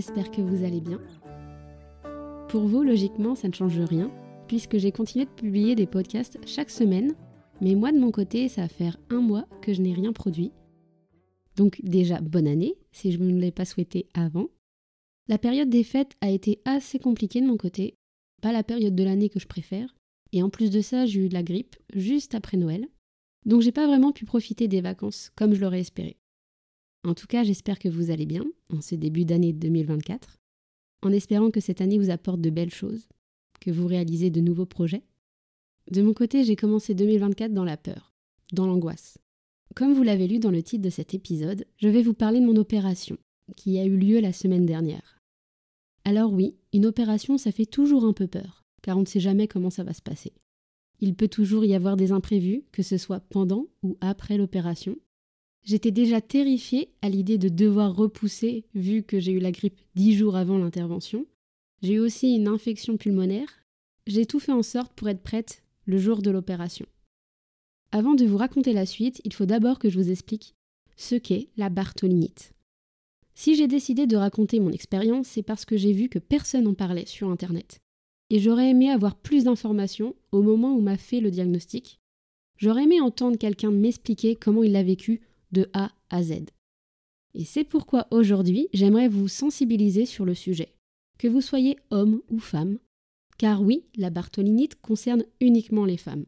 j'espère que vous allez bien. Pour vous, logiquement, ça ne change rien, puisque j'ai continué de publier des podcasts chaque semaine, mais moi de mon côté, ça va faire un mois que je n'ai rien produit. Donc déjà, bonne année, si je ne l'ai pas souhaité avant. La période des fêtes a été assez compliquée de mon côté, pas la période de l'année que je préfère, et en plus de ça, j'ai eu de la grippe juste après Noël, donc j'ai pas vraiment pu profiter des vacances comme je l'aurais espéré. En tout cas, j'espère que vous allez bien en ce début d'année 2024, en espérant que cette année vous apporte de belles choses, que vous réalisez de nouveaux projets. De mon côté, j'ai commencé 2024 dans la peur, dans l'angoisse. Comme vous l'avez lu dans le titre de cet épisode, je vais vous parler de mon opération, qui a eu lieu la semaine dernière. Alors oui, une opération, ça fait toujours un peu peur, car on ne sait jamais comment ça va se passer. Il peut toujours y avoir des imprévus, que ce soit pendant ou après l'opération, J'étais déjà terrifiée à l'idée de devoir repousser vu que j'ai eu la grippe dix jours avant l'intervention. J'ai eu aussi une infection pulmonaire. J'ai tout fait en sorte pour être prête le jour de l'opération. Avant de vous raconter la suite, il faut d'abord que je vous explique ce qu'est la bartholinite. Si j'ai décidé de raconter mon expérience, c'est parce que j'ai vu que personne n'en parlait sur Internet. Et j'aurais aimé avoir plus d'informations au moment où m'a fait le diagnostic. J'aurais aimé entendre quelqu'un m'expliquer comment il l'a vécu de A à Z. Et c'est pourquoi aujourd'hui j'aimerais vous sensibiliser sur le sujet, que vous soyez homme ou femme, car oui, la bartholinite concerne uniquement les femmes.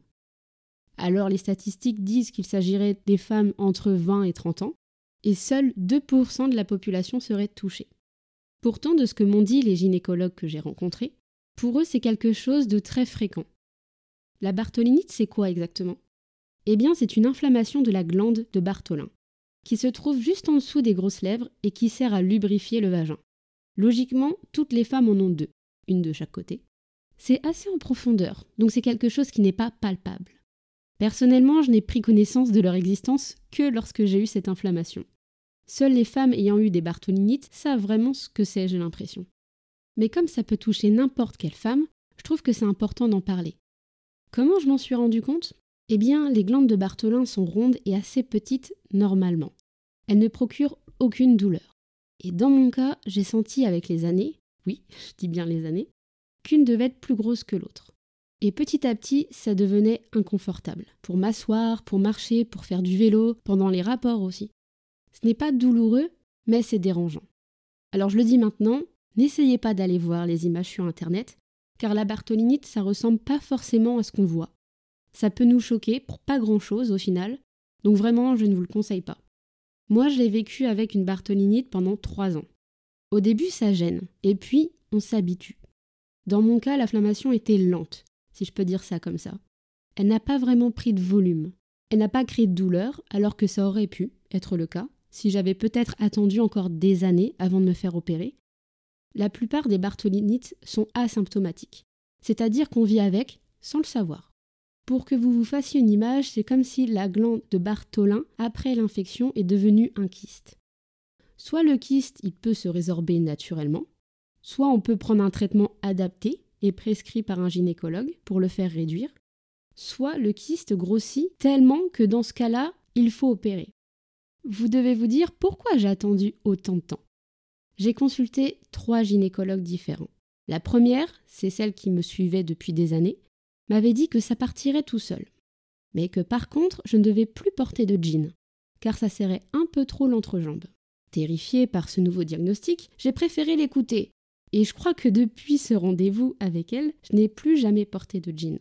Alors les statistiques disent qu'il s'agirait des femmes entre 20 et 30 ans, et seuls 2% de la population serait touchée. Pourtant, de ce que m'ont dit les gynécologues que j'ai rencontrés, pour eux c'est quelque chose de très fréquent. La bartholinite, c'est quoi exactement? Eh bien, c'est une inflammation de la glande de Bartholin, qui se trouve juste en dessous des grosses lèvres et qui sert à lubrifier le vagin. Logiquement, toutes les femmes en ont deux, une de chaque côté. C'est assez en profondeur, donc c'est quelque chose qui n'est pas palpable. Personnellement, je n'ai pris connaissance de leur existence que lorsque j'ai eu cette inflammation. Seules les femmes ayant eu des bartholinites savent vraiment ce que c'est, j'ai l'impression. Mais comme ça peut toucher n'importe quelle femme, je trouve que c'est important d'en parler. Comment je m'en suis rendu compte? Eh bien, les glandes de Bartholin sont rondes et assez petites normalement. Elles ne procurent aucune douleur. Et dans mon cas, j'ai senti avec les années, oui, je dis bien les années, qu'une devait être plus grosse que l'autre. Et petit à petit, ça devenait inconfortable. Pour m'asseoir, pour marcher, pour faire du vélo, pendant les rapports aussi. Ce n'est pas douloureux, mais c'est dérangeant. Alors je le dis maintenant, n'essayez pas d'aller voir les images sur Internet, car la bartholinite, ça ressemble pas forcément à ce qu'on voit ça peut nous choquer pour pas grand-chose au final, donc vraiment je ne vous le conseille pas. Moi je l'ai vécu avec une bartholinite pendant trois ans. Au début ça gêne, et puis on s'habitue. Dans mon cas l'inflammation était lente, si je peux dire ça comme ça. Elle n'a pas vraiment pris de volume. Elle n'a pas créé de douleur, alors que ça aurait pu être le cas, si j'avais peut-être attendu encore des années avant de me faire opérer. La plupart des bartholinites sont asymptomatiques, c'est-à-dire qu'on vit avec sans le savoir. Pour que vous vous fassiez une image, c'est comme si la glande de Bartholin, après l'infection, est devenue un kyste. Soit le kyste, il peut se résorber naturellement, soit on peut prendre un traitement adapté et prescrit par un gynécologue pour le faire réduire, soit le kyste grossit tellement que dans ce cas-là, il faut opérer. Vous devez vous dire pourquoi j'ai attendu autant de temps? J'ai consulté trois gynécologues différents. La première, c'est celle qui me suivait depuis des années, m'avait dit que ça partirait tout seul. Mais que par contre, je ne devais plus porter de jean, car ça serrait un peu trop l'entrejambe. Terrifiée par ce nouveau diagnostic, j'ai préféré l'écouter, et je crois que depuis ce rendez-vous avec elle, je n'ai plus jamais porté de jean.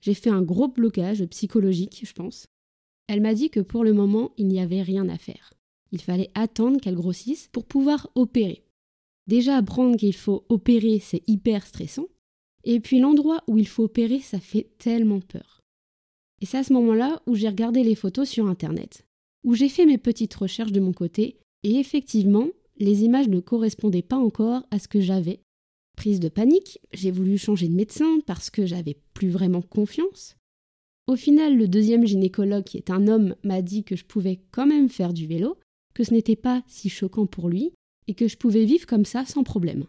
J'ai fait un gros blocage psychologique, je pense. Elle m'a dit que pour le moment, il n'y avait rien à faire. Il fallait attendre qu'elle grossisse pour pouvoir opérer. Déjà, apprendre qu'il faut opérer, c'est hyper stressant, et puis l'endroit où il faut opérer, ça fait tellement peur. Et c'est à ce moment-là où j'ai regardé les photos sur Internet, où j'ai fait mes petites recherches de mon côté, et effectivement, les images ne correspondaient pas encore à ce que j'avais. Prise de panique, j'ai voulu changer de médecin parce que j'avais plus vraiment confiance. Au final, le deuxième gynécologue, qui est un homme, m'a dit que je pouvais quand même faire du vélo, que ce n'était pas si choquant pour lui, et que je pouvais vivre comme ça sans problème.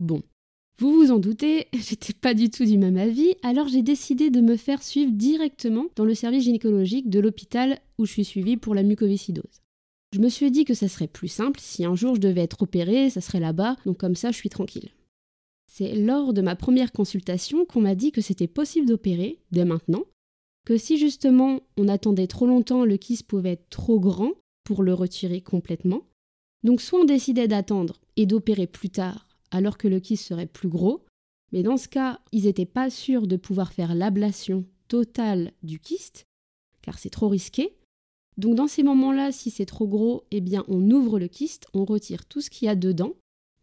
Bon, vous vous en doutez, j'étais pas du tout du même avis, alors j'ai décidé de me faire suivre directement dans le service gynécologique de l'hôpital où je suis suivie pour la mucoviscidose. Je me suis dit que ça serait plus simple, si un jour je devais être opérée, ça serait là-bas, donc comme ça je suis tranquille. C'est lors de ma première consultation qu'on m'a dit que c'était possible d'opérer, dès maintenant, que si justement on attendait trop longtemps, le kyste pouvait être trop grand pour le retirer complètement. Donc soit on décidait d'attendre et d'opérer plus tard, alors que le kyste serait plus gros, mais dans ce cas, ils n'étaient pas sûrs de pouvoir faire l'ablation totale du kyste, car c'est trop risqué. Donc dans ces moments-là, si c'est trop gros, eh bien on ouvre le kyste, on retire tout ce qu'il y a dedans,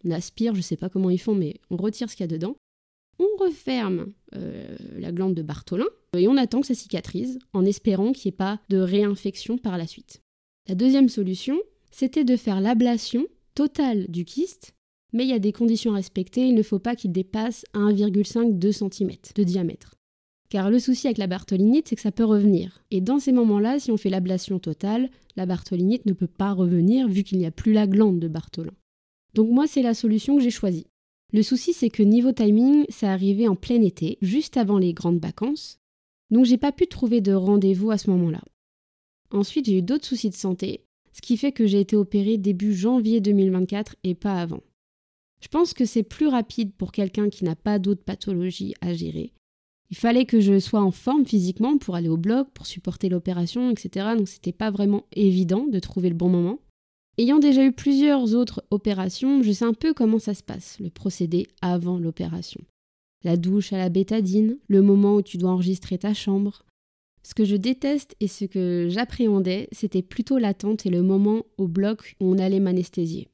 on aspire, je ne sais pas comment ils font, mais on retire ce qu'il y a dedans, on referme euh, la glande de Bartholin et on attend que ça cicatrise en espérant qu'il n'y ait pas de réinfection par la suite. La deuxième solution, c'était de faire l'ablation totale du kyste, mais il y a des conditions à respecter, il ne faut pas qu'il dépasse 1,5-2 cm de diamètre. Car le souci avec la bartholinite, c'est que ça peut revenir. Et dans ces moments-là, si on fait l'ablation totale, la bartholinite ne peut pas revenir vu qu'il n'y a plus la glande de Bartholin. Donc moi, c'est la solution que j'ai choisie. Le souci, c'est que niveau timing, ça arrivait en plein été, juste avant les grandes vacances, donc j'ai pas pu trouver de rendez-vous à ce moment-là. Ensuite, j'ai eu d'autres soucis de santé, ce qui fait que j'ai été opérée début janvier 2024 et pas avant. Je pense que c'est plus rapide pour quelqu'un qui n'a pas d'autres pathologies à gérer. Il fallait que je sois en forme physiquement pour aller au bloc, pour supporter l'opération, etc. Donc c'était pas vraiment évident de trouver le bon moment. Ayant déjà eu plusieurs autres opérations, je sais un peu comment ça se passe, le procédé avant l'opération. La douche à la bétadine, le moment où tu dois enregistrer ta chambre. Ce que je déteste et ce que j'appréhendais, c'était plutôt l'attente et le moment au bloc où on allait m'anesthésier.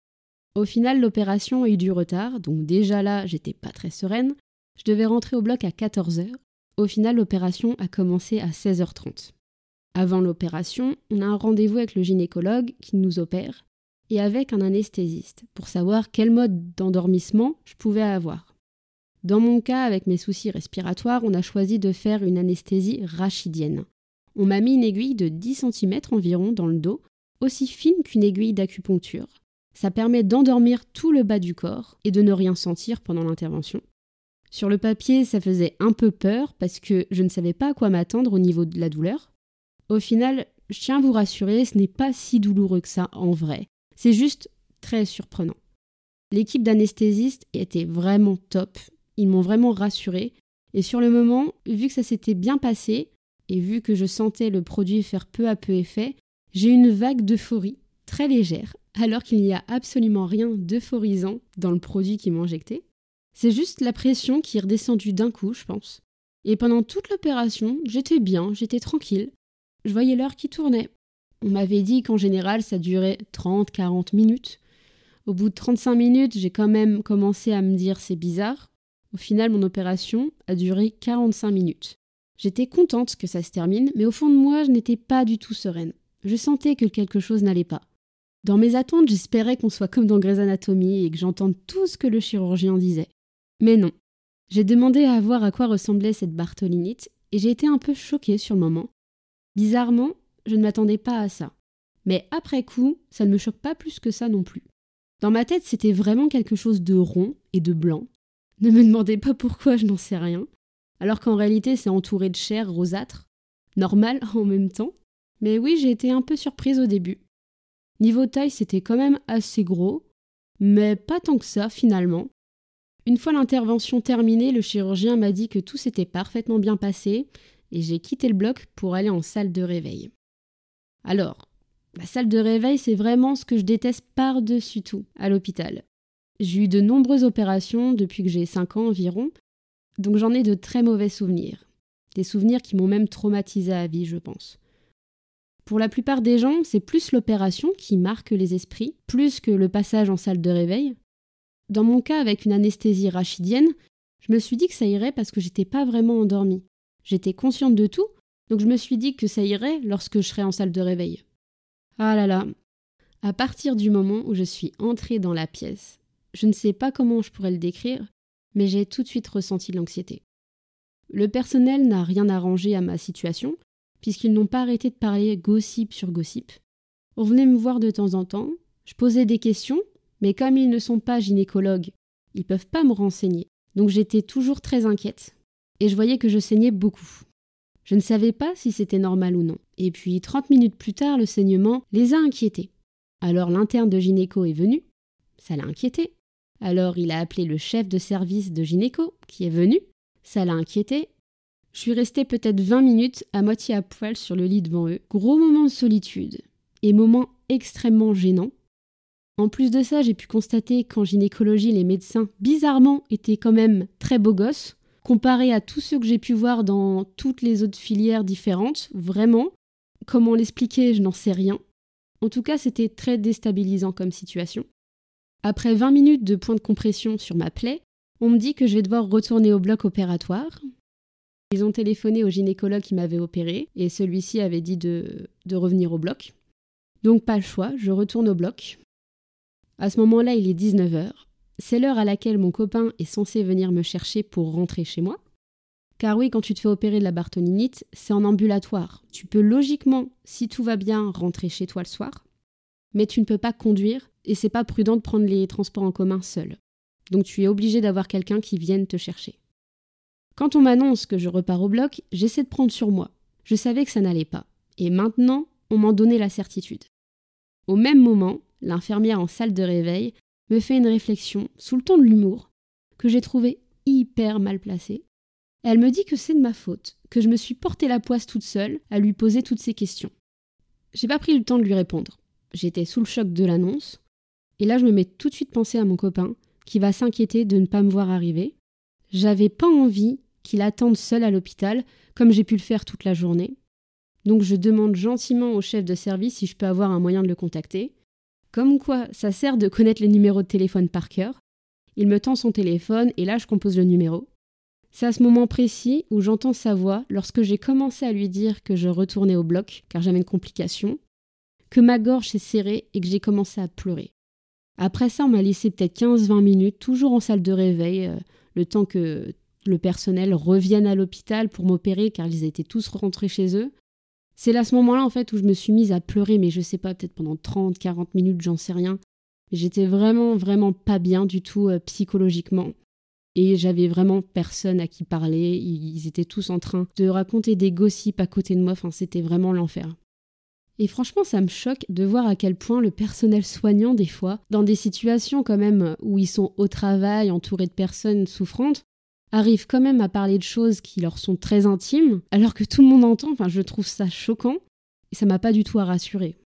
Au final, l'opération a eu du retard, donc déjà là, j'étais pas très sereine. Je devais rentrer au bloc à 14h. Au final, l'opération a commencé à 16h30. Avant l'opération, on a un rendez-vous avec le gynécologue qui nous opère et avec un anesthésiste pour savoir quel mode d'endormissement je pouvais avoir. Dans mon cas, avec mes soucis respiratoires, on a choisi de faire une anesthésie rachidienne. On m'a mis une aiguille de 10 cm environ dans le dos, aussi fine qu'une aiguille d'acupuncture. Ça permet d'endormir tout le bas du corps et de ne rien sentir pendant l'intervention. Sur le papier, ça faisait un peu peur parce que je ne savais pas à quoi m'attendre au niveau de la douleur. Au final, je tiens à vous rassurer, ce n'est pas si douloureux que ça en vrai. C'est juste très surprenant. L'équipe d'anesthésistes était vraiment top. Ils m'ont vraiment rassuré. Et sur le moment, vu que ça s'était bien passé, et vu que je sentais le produit faire peu à peu effet, j'ai eu une vague d'euphorie, très légère, alors qu'il n'y a absolument rien d'euphorisant dans le produit qui m'injectait. C'est juste la pression qui est redescendue d'un coup, je pense. Et pendant toute l'opération, j'étais bien, j'étais tranquille. Je voyais l'heure qui tournait. On m'avait dit qu'en général ça durait 30-40 minutes. Au bout de 35 minutes, j'ai quand même commencé à me dire c'est bizarre. Au final, mon opération a duré 45 minutes. J'étais contente que ça se termine, mais au fond de moi, je n'étais pas du tout sereine. Je sentais que quelque chose n'allait pas. Dans mes attentes, j'espérais qu'on soit comme dans Grey's Anatomy et que j'entende tout ce que le chirurgien disait. Mais non. J'ai demandé à voir à quoi ressemblait cette bartholinite et j'ai été un peu choquée sur le moment. Bizarrement, je ne m'attendais pas à ça. Mais après coup, ça ne me choque pas plus que ça non plus. Dans ma tête, c'était vraiment quelque chose de rond et de blanc. Ne me demandez pas pourquoi, je n'en sais rien. Alors qu'en réalité, c'est entouré de chair rosâtre. Normal en même temps. Mais oui, j'ai été un peu surprise au début. Niveau taille, c'était quand même assez gros, mais pas tant que ça finalement. Une fois l'intervention terminée, le chirurgien m'a dit que tout s'était parfaitement bien passé et j'ai quitté le bloc pour aller en salle de réveil. Alors, la salle de réveil, c'est vraiment ce que je déteste par-dessus tout à l'hôpital. J'ai eu de nombreuses opérations depuis que j'ai 5 ans environ, donc j'en ai de très mauvais souvenirs. Des souvenirs qui m'ont même traumatisé à vie, je pense. Pour la plupart des gens, c'est plus l'opération qui marque les esprits, plus que le passage en salle de réveil. Dans mon cas, avec une anesthésie rachidienne, je me suis dit que ça irait parce que j'étais pas vraiment endormie. J'étais consciente de tout, donc je me suis dit que ça irait lorsque je serais en salle de réveil. Ah là là. À partir du moment où je suis entrée dans la pièce, je ne sais pas comment je pourrais le décrire, mais j'ai tout de suite ressenti l'anxiété. Le personnel n'a rien arrangé à ma situation, puisqu'ils n'ont pas arrêté de parler gossip sur gossip. On venait me voir de temps en temps, je posais des questions, mais comme ils ne sont pas gynécologues, ils peuvent pas me renseigner. Donc j'étais toujours très inquiète. Et je voyais que je saignais beaucoup. Je ne savais pas si c'était normal ou non. Et puis, 30 minutes plus tard, le saignement les a inquiétés. Alors l'interne de gynéco est venu, ça l'a inquiété. Alors il a appelé le chef de service de gynéco, qui est venu, ça l'a inquiété. Je suis restée peut-être 20 minutes à moitié à poil sur le lit devant eux. Gros moment de solitude et moment extrêmement gênant. En plus de ça, j'ai pu constater qu'en gynécologie, les médecins, bizarrement, étaient quand même très beaux gosses, comparé à tous ceux que j'ai pu voir dans toutes les autres filières différentes, vraiment. Comment l'expliquer, je n'en sais rien. En tout cas, c'était très déstabilisant comme situation. Après 20 minutes de point de compression sur ma plaie, on me dit que je vais devoir retourner au bloc opératoire. Ils ont téléphoné au gynécologue qui m'avait opéré et celui-ci avait dit de, de revenir au bloc. Donc pas le choix, je retourne au bloc. À ce moment-là, il est 19h. C'est l'heure à laquelle mon copain est censé venir me chercher pour rentrer chez moi. Car oui, quand tu te fais opérer de la bartholinite, c'est en ambulatoire. Tu peux logiquement, si tout va bien, rentrer chez toi le soir, mais tu ne peux pas conduire et c'est pas prudent de prendre les transports en commun seul. Donc tu es obligé d'avoir quelqu'un qui vienne te chercher. Quand on m'annonce que je repars au bloc, j'essaie de prendre sur moi. Je savais que ça n'allait pas. Et maintenant, on m'en donnait la certitude. Au même moment, l'infirmière en salle de réveil me fait une réflexion, sous le ton de l'humour, que j'ai trouvé hyper mal placée. Elle me dit que c'est de ma faute, que je me suis porté la poisse toute seule à lui poser toutes ces questions. J'ai pas pris le temps de lui répondre. J'étais sous le choc de l'annonce. Et là, je me mets tout de suite penser à mon copain, qui va s'inquiéter de ne pas me voir arriver. J'avais pas envie qu'il attende seul à l'hôpital, comme j'ai pu le faire toute la journée. Donc je demande gentiment au chef de service si je peux avoir un moyen de le contacter. Comme quoi, ça sert de connaître les numéros de téléphone par cœur. Il me tend son téléphone et là je compose le numéro. C'est à ce moment précis où j'entends sa voix lorsque j'ai commencé à lui dire que je retournais au bloc car j'avais une complication, que ma gorge s'est serrée et que j'ai commencé à pleurer. Après ça, on m'a laissé peut-être 15-20 minutes, toujours en salle de réveil, euh, le temps que le personnel revienne à l'hôpital pour m'opérer car ils étaient tous rentrés chez eux. C'est à ce moment-là en fait où je me suis mise à pleurer, mais je sais pas, peut-être pendant 30, 40 minutes, j'en sais rien. J'étais vraiment, vraiment pas bien du tout euh, psychologiquement. Et j'avais vraiment personne à qui parler. Ils étaient tous en train de raconter des gossips à côté de moi. Enfin, c'était vraiment l'enfer. Et franchement, ça me choque de voir à quel point le personnel soignant, des fois, dans des situations quand même où ils sont au travail, entourés de personnes souffrantes, arrivent quand même à parler de choses qui leur sont très intimes, alors que tout le monde entend, enfin je trouve ça choquant, et ça m'a pas du tout à.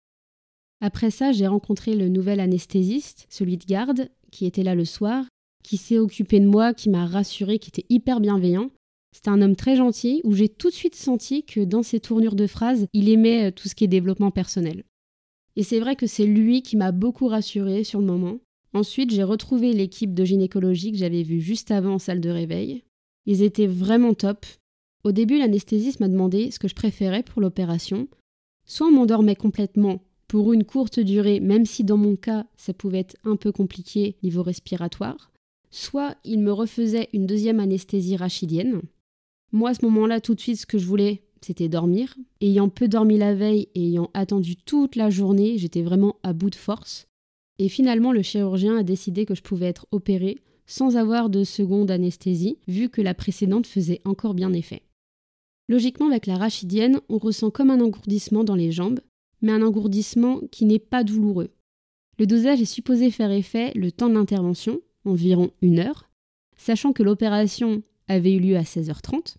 Après ça, j'ai rencontré le nouvel anesthésiste, celui de garde, qui était là le soir, qui s'est occupé de moi, qui m'a rassuré, qui était hyper bienveillant. C'était un homme très gentil, où j'ai tout de suite senti que dans ses tournures de phrases, il aimait euh, tout ce qui est développement personnel. Et c'est vrai que c'est lui qui m'a beaucoup rassuré sur le moment, Ensuite, j'ai retrouvé l'équipe de gynécologie que j'avais vue juste avant en salle de réveil. Ils étaient vraiment top. Au début, l'anesthésiste m'a demandé ce que je préférais pour l'opération. Soit on m'endormait complètement pour une courte durée, même si dans mon cas ça pouvait être un peu compliqué niveau respiratoire, soit il me refaisait une deuxième anesthésie rachidienne. Moi, à ce moment-là, tout de suite, ce que je voulais, c'était dormir. Ayant peu dormi la veille et ayant attendu toute la journée, j'étais vraiment à bout de force. Et finalement, le chirurgien a décidé que je pouvais être opérée sans avoir de seconde anesthésie, vu que la précédente faisait encore bien effet. Logiquement, avec la rachidienne, on ressent comme un engourdissement dans les jambes, mais un engourdissement qui n'est pas douloureux. Le dosage est supposé faire effet le temps de l'intervention, environ une heure, sachant que l'opération avait eu lieu à 16h30.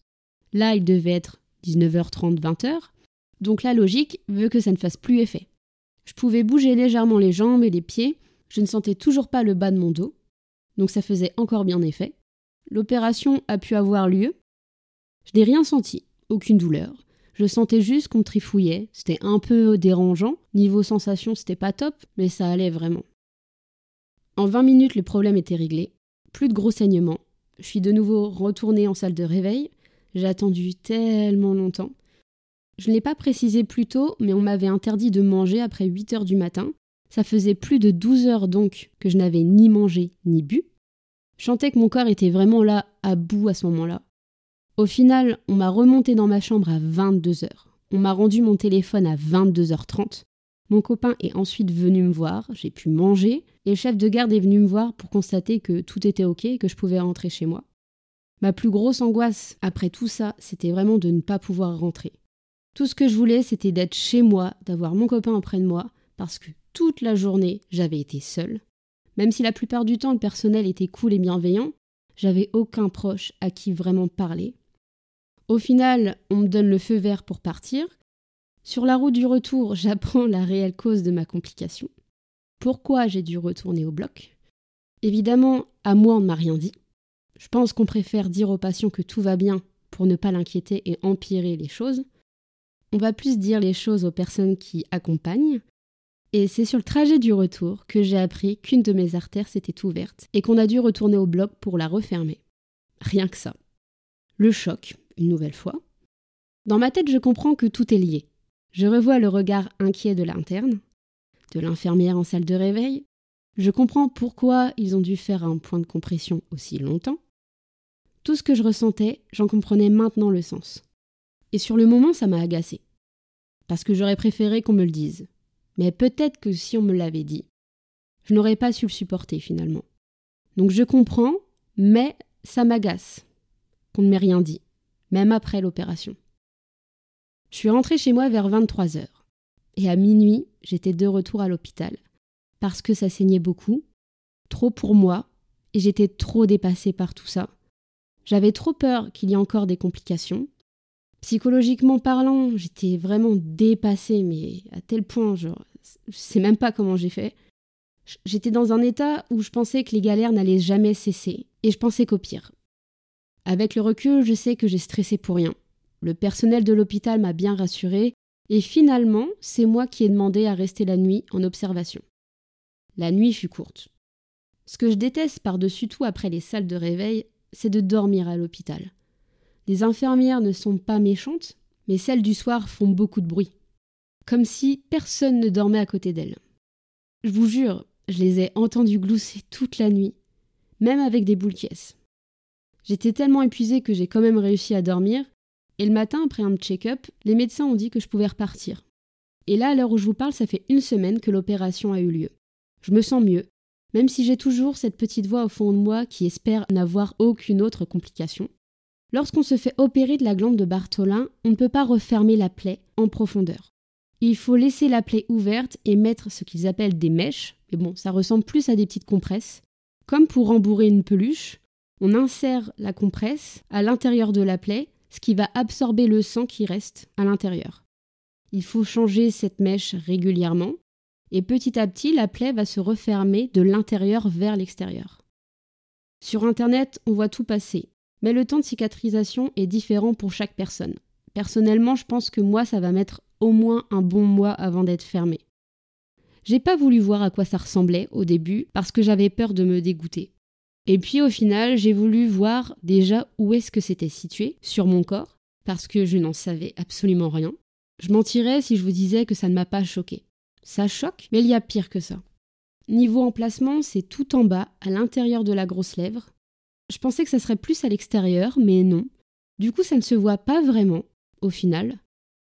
Là, il devait être 19h30, 20h. Donc la logique veut que ça ne fasse plus effet. Je pouvais bouger légèrement les jambes et les pieds, je ne sentais toujours pas le bas de mon dos, donc ça faisait encore bien effet. L'opération a pu avoir lieu. Je n'ai rien senti, aucune douleur. Je sentais juste qu'on trifouillait, c'était un peu dérangeant. Niveau sensation, c'était pas top, mais ça allait vraiment. En 20 minutes, le problème était réglé. Plus de gros saignements. Je suis de nouveau retournée en salle de réveil. J'ai attendu tellement longtemps. Je ne l'ai pas précisé plus tôt, mais on m'avait interdit de manger après 8 heures du matin. Ça faisait plus de 12 heures donc que je n'avais ni mangé ni bu. Je que mon corps était vraiment là, à bout à ce moment-là. Au final, on m'a remonté dans ma chambre à 22 heures. On m'a rendu mon téléphone à 22h30. Mon copain est ensuite venu me voir, j'ai pu manger, et le chef de garde est venu me voir pour constater que tout était ok et que je pouvais rentrer chez moi. Ma plus grosse angoisse après tout ça, c'était vraiment de ne pas pouvoir rentrer. Tout ce que je voulais, c'était d'être chez moi, d'avoir mon copain auprès de moi, parce que toute la journée, j'avais été seule. Même si la plupart du temps le personnel était cool et bienveillant, j'avais aucun proche à qui vraiment parler. Au final, on me donne le feu vert pour partir. Sur la route du retour, j'apprends la réelle cause de ma complication. Pourquoi j'ai dû retourner au bloc? Évidemment, à moi, on ne m'a rien dit. Je pense qu'on préfère dire aux patients que tout va bien pour ne pas l'inquiéter et empirer les choses. On va plus dire les choses aux personnes qui accompagnent. Et c'est sur le trajet du retour que j'ai appris qu'une de mes artères s'était ouverte et qu'on a dû retourner au bloc pour la refermer. Rien que ça. Le choc, une nouvelle fois. Dans ma tête, je comprends que tout est lié. Je revois le regard inquiet de l'interne, de l'infirmière en salle de réveil. Je comprends pourquoi ils ont dû faire un point de compression aussi longtemps. Tout ce que je ressentais, j'en comprenais maintenant le sens. Et sur le moment, ça m'a agacé. Parce que j'aurais préféré qu'on me le dise. Mais peut-être que si on me l'avait dit, je n'aurais pas su le supporter finalement. Donc je comprends, mais ça m'agace qu'on ne m'ait rien dit, même après l'opération. Je suis rentrée chez moi vers 23 heures. Et à minuit, j'étais de retour à l'hôpital. Parce que ça saignait beaucoup, trop pour moi, et j'étais trop dépassée par tout ça. J'avais trop peur qu'il y ait encore des complications. Psychologiquement parlant, j'étais vraiment dépassée, mais à tel point, je, je sais même pas comment j'ai fait. J'étais dans un état où je pensais que les galères n'allaient jamais cesser, et je pensais qu'au pire. Avec le recul, je sais que j'ai stressé pour rien. Le personnel de l'hôpital m'a bien rassuré, et finalement, c'est moi qui ai demandé à rester la nuit en observation. La nuit fut courte. Ce que je déteste par-dessus tout après les salles de réveil, c'est de dormir à l'hôpital. Les infirmières ne sont pas méchantes, mais celles du soir font beaucoup de bruit. Comme si personne ne dormait à côté d'elles. Je vous jure, je les ai entendues glousser toute la nuit, même avec des boules caisses. J'étais tellement épuisée que j'ai quand même réussi à dormir, et le matin, après un check-up, les médecins ont dit que je pouvais repartir. Et là, à l'heure où je vous parle, ça fait une semaine que l'opération a eu lieu. Je me sens mieux, même si j'ai toujours cette petite voix au fond de moi qui espère n'avoir aucune autre complication. Lorsqu'on se fait opérer de la glande de Bartholin, on ne peut pas refermer la plaie en profondeur. Il faut laisser la plaie ouverte et mettre ce qu'ils appellent des mèches, mais bon, ça ressemble plus à des petites compresses. Comme pour rembourrer une peluche, on insère la compresse à l'intérieur de la plaie, ce qui va absorber le sang qui reste à l'intérieur. Il faut changer cette mèche régulièrement, et petit à petit la plaie va se refermer de l'intérieur vers l'extérieur. Sur Internet, on voit tout passer, mais le temps de cicatrisation est différent pour chaque personne. Personnellement, je pense que moi, ça va mettre au moins un bon mois avant d'être fermé. J'ai pas voulu voir à quoi ça ressemblait au début parce que j'avais peur de me dégoûter. Et puis au final, j'ai voulu voir déjà où est-ce que c'était situé sur mon corps parce que je n'en savais absolument rien. Je mentirais si je vous disais que ça ne m'a pas choqué. Ça choque, mais il y a pire que ça. Niveau emplacement, c'est tout en bas, à l'intérieur de la grosse lèvre. Je pensais que ça serait plus à l'extérieur, mais non. Du coup, ça ne se voit pas vraiment, au final.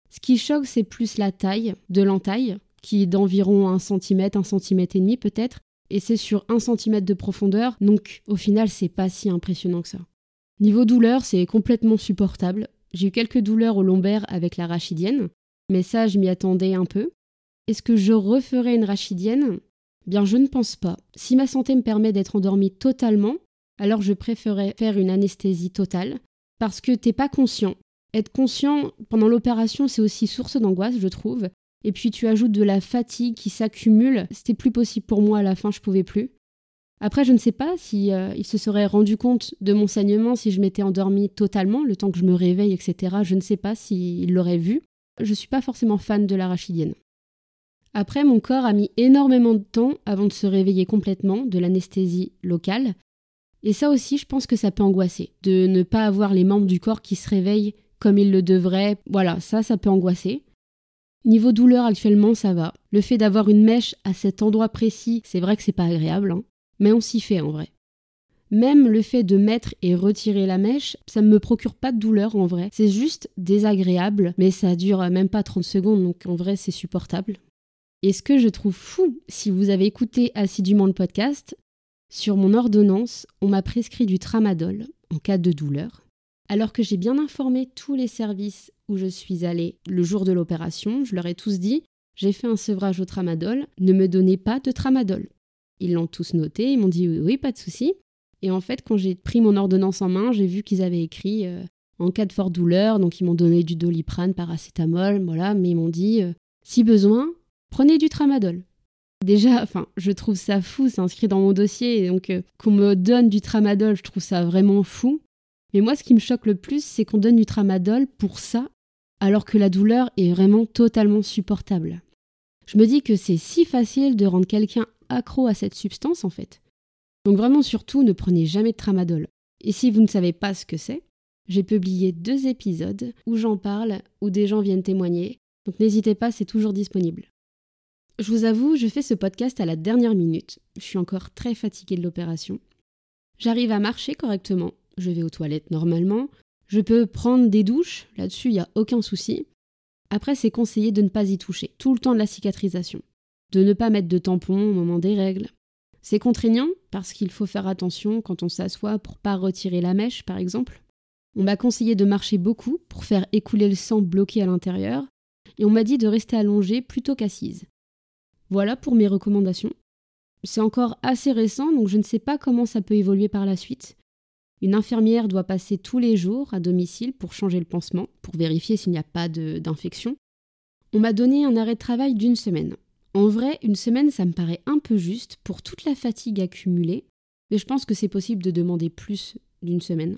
Ce qui choque, c'est plus la taille de l'entaille, qui est d'environ 1 cm, 1 cm et demi peut-être, et c'est sur 1 cm de profondeur, donc au final, c'est pas si impressionnant que ça. Niveau douleur, c'est complètement supportable. J'ai eu quelques douleurs au lombaire avec la rachidienne, mais ça, je m'y attendais un peu. Est-ce que je referai une rachidienne? Bien, je ne pense pas. Si ma santé me permet d'être endormie totalement, alors je préférerais faire une anesthésie totale, parce que t'es pas conscient. Être conscient pendant l'opération, c'est aussi source d'angoisse, je trouve. Et puis tu ajoutes de la fatigue qui s'accumule. C'était plus possible pour moi à la fin, je pouvais plus. Après, je ne sais pas si euh, il se serait rendu compte de mon saignement si je m'étais endormie totalement, le temps que je me réveille, etc. Je ne sais pas s'il l'aurait vu. Je suis pas forcément fan de l'arachidienne. Après, mon corps a mis énormément de temps avant de se réveiller complètement de l'anesthésie locale. Et ça aussi, je pense que ça peut angoisser, de ne pas avoir les membres du corps qui se réveillent comme ils le devraient. Voilà, ça, ça peut angoisser. Niveau douleur, actuellement, ça va. Le fait d'avoir une mèche à cet endroit précis, c'est vrai que c'est pas agréable, hein. mais on s'y fait en vrai. Même le fait de mettre et retirer la mèche, ça ne me procure pas de douleur en vrai. C'est juste désagréable, mais ça dure même pas 30 secondes, donc en vrai c'est supportable. Et ce que je trouve fou, si vous avez écouté assidûment le podcast, sur mon ordonnance, on m'a prescrit du tramadol en cas de douleur, alors que j'ai bien informé tous les services où je suis allée le jour de l'opération, je leur ai tous dit j'ai fait un sevrage au tramadol, ne me donnez pas de tramadol. Ils l'ont tous noté, ils m'ont dit oui, pas de souci. Et en fait, quand j'ai pris mon ordonnance en main, j'ai vu qu'ils avaient écrit euh, en cas de forte douleur, donc ils m'ont donné du doliprane, paracétamol, voilà, mais ils m'ont dit euh, si besoin, prenez du tramadol. Déjà, enfin, je trouve ça fou, c'est inscrit dans mon dossier, donc euh, qu'on me donne du tramadol, je trouve ça vraiment fou. Mais moi, ce qui me choque le plus, c'est qu'on donne du tramadol pour ça, alors que la douleur est vraiment totalement supportable. Je me dis que c'est si facile de rendre quelqu'un accro à cette substance, en fait. Donc vraiment, surtout, ne prenez jamais de tramadol. Et si vous ne savez pas ce que c'est, j'ai publié deux épisodes où j'en parle, où des gens viennent témoigner, donc n'hésitez pas, c'est toujours disponible. Je vous avoue, je fais ce podcast à la dernière minute. Je suis encore très fatiguée de l'opération. J'arrive à marcher correctement, je vais aux toilettes normalement, je peux prendre des douches, là-dessus il n'y a aucun souci. Après, c'est conseillé de ne pas y toucher, tout le temps de la cicatrisation. De ne pas mettre de tampon au moment des règles. C'est contraignant parce qu'il faut faire attention quand on s'assoit pour pas retirer la mèche, par exemple. On m'a conseillé de marcher beaucoup pour faire écouler le sang bloqué à l'intérieur, et on m'a dit de rester allongé plutôt qu'assise. Voilà pour mes recommandations. C'est encore assez récent, donc je ne sais pas comment ça peut évoluer par la suite. Une infirmière doit passer tous les jours à domicile pour changer le pansement, pour vérifier s'il n'y a pas d'infection. On m'a donné un arrêt de travail d'une semaine. En vrai, une semaine, ça me paraît un peu juste pour toute la fatigue accumulée, mais je pense que c'est possible de demander plus d'une semaine.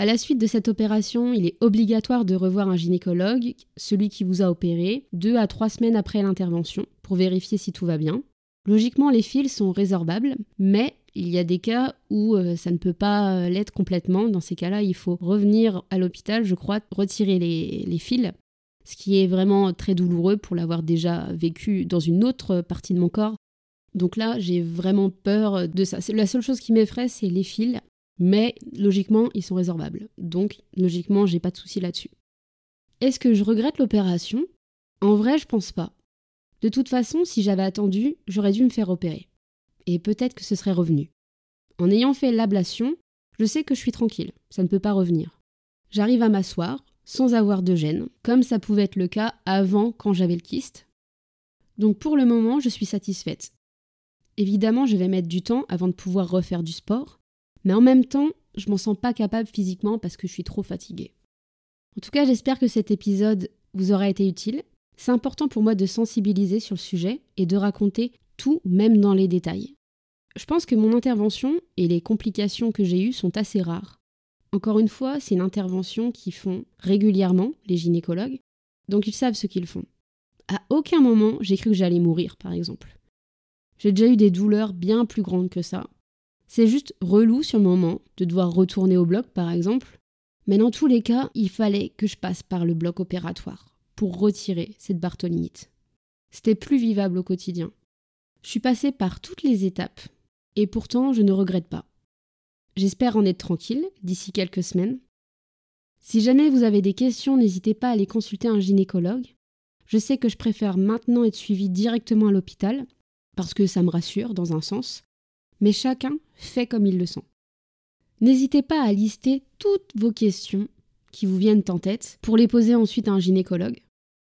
À la suite de cette opération, il est obligatoire de revoir un gynécologue, celui qui vous a opéré, deux à trois semaines après l'intervention, pour vérifier si tout va bien. Logiquement, les fils sont résorbables, mais il y a des cas où euh, ça ne peut pas euh, l'être complètement. Dans ces cas-là, il faut revenir à l'hôpital, je crois, retirer les, les, fils, ce qui est vraiment très douloureux pour l'avoir déjà vécu dans une autre partie de mon corps. Donc là, j'ai vraiment peur de ça. La seule chose qui m'effraie, c'est les fils, mais logiquement, ils sont résorbables. Donc, logiquement, j'ai pas de souci là-dessus. Est-ce que je regrette l'opération? En vrai, je pense pas. De toute façon, si j'avais attendu, j'aurais dû me faire opérer. Et peut-être que ce serait revenu. En ayant fait l'ablation, je sais que je suis tranquille, ça ne peut pas revenir. J'arrive à m'asseoir, sans avoir de gêne, comme ça pouvait être le cas avant quand j'avais le kyste. Donc pour le moment, je suis satisfaite. Évidemment, je vais mettre du temps avant de pouvoir refaire du sport, mais en même temps, je m'en sens pas capable physiquement parce que je suis trop fatiguée. En tout cas, j'espère que cet épisode vous aura été utile c'est important pour moi de sensibiliser sur le sujet et de raconter tout, même dans les détails. Je pense que mon intervention et les complications que j'ai eues sont assez rares. Encore une fois, c'est une intervention qu'ils font régulièrement, les gynécologues, donc ils savent ce qu'ils font. À aucun moment, j'ai cru que j'allais mourir, par exemple. J'ai déjà eu des douleurs bien plus grandes que ça. C'est juste relou sur le moment de devoir retourner au bloc, par exemple, mais dans tous les cas, il fallait que je passe par le bloc opératoire pour retirer cette bartholinite. C'était plus vivable au quotidien. Je suis passée par toutes les étapes, et pourtant je ne regrette pas. J'espère en être tranquille d'ici quelques semaines. Si jamais vous avez des questions, n'hésitez pas à aller consulter un gynécologue. Je sais que je préfère maintenant être suivie directement à l'hôpital, parce que ça me rassure dans un sens, mais chacun fait comme il le sent. N'hésitez pas à lister toutes vos questions qui vous viennent en tête pour les poser ensuite à un gynécologue.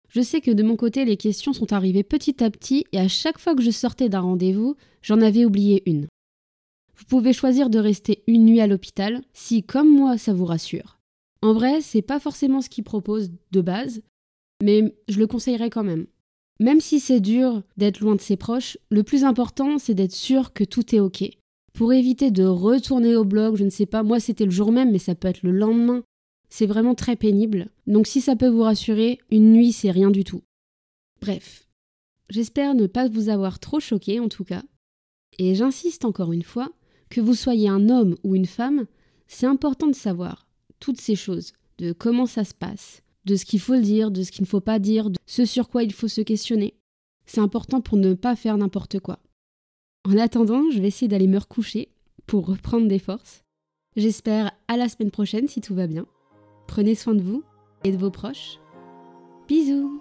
Je sais que de mon côté, les questions sont arrivées petit à petit et à chaque fois que je sortais d'un rendez-vous, j'en avais oublié une. Vous pouvez choisir de rester une nuit à l'hôpital si, comme moi, ça vous rassure. En vrai, c'est pas forcément ce qu'ils proposent de base, mais je le conseillerais quand même. Même si c'est dur d'être loin de ses proches, le plus important, c'est d'être sûr que tout est ok. Pour éviter de retourner au blog, je ne sais pas, moi c'était le jour même, mais ça peut être le lendemain, c'est vraiment très pénible. Donc si ça peut vous rassurer, une nuit c'est rien du tout. Bref, j'espère ne pas vous avoir trop choqué en tout cas. Et j'insiste encore une fois, que vous soyez un homme ou une femme, c'est important de savoir toutes ces choses, de comment ça se passe, de ce qu'il faut dire, de ce qu'il ne faut pas dire, de ce sur quoi il faut se questionner. C'est important pour ne pas faire n'importe quoi. En attendant, je vais essayer d'aller me recoucher pour reprendre des forces. J'espère à la semaine prochaine si tout va bien. Prenez soin de vous et de vos proches. Bisous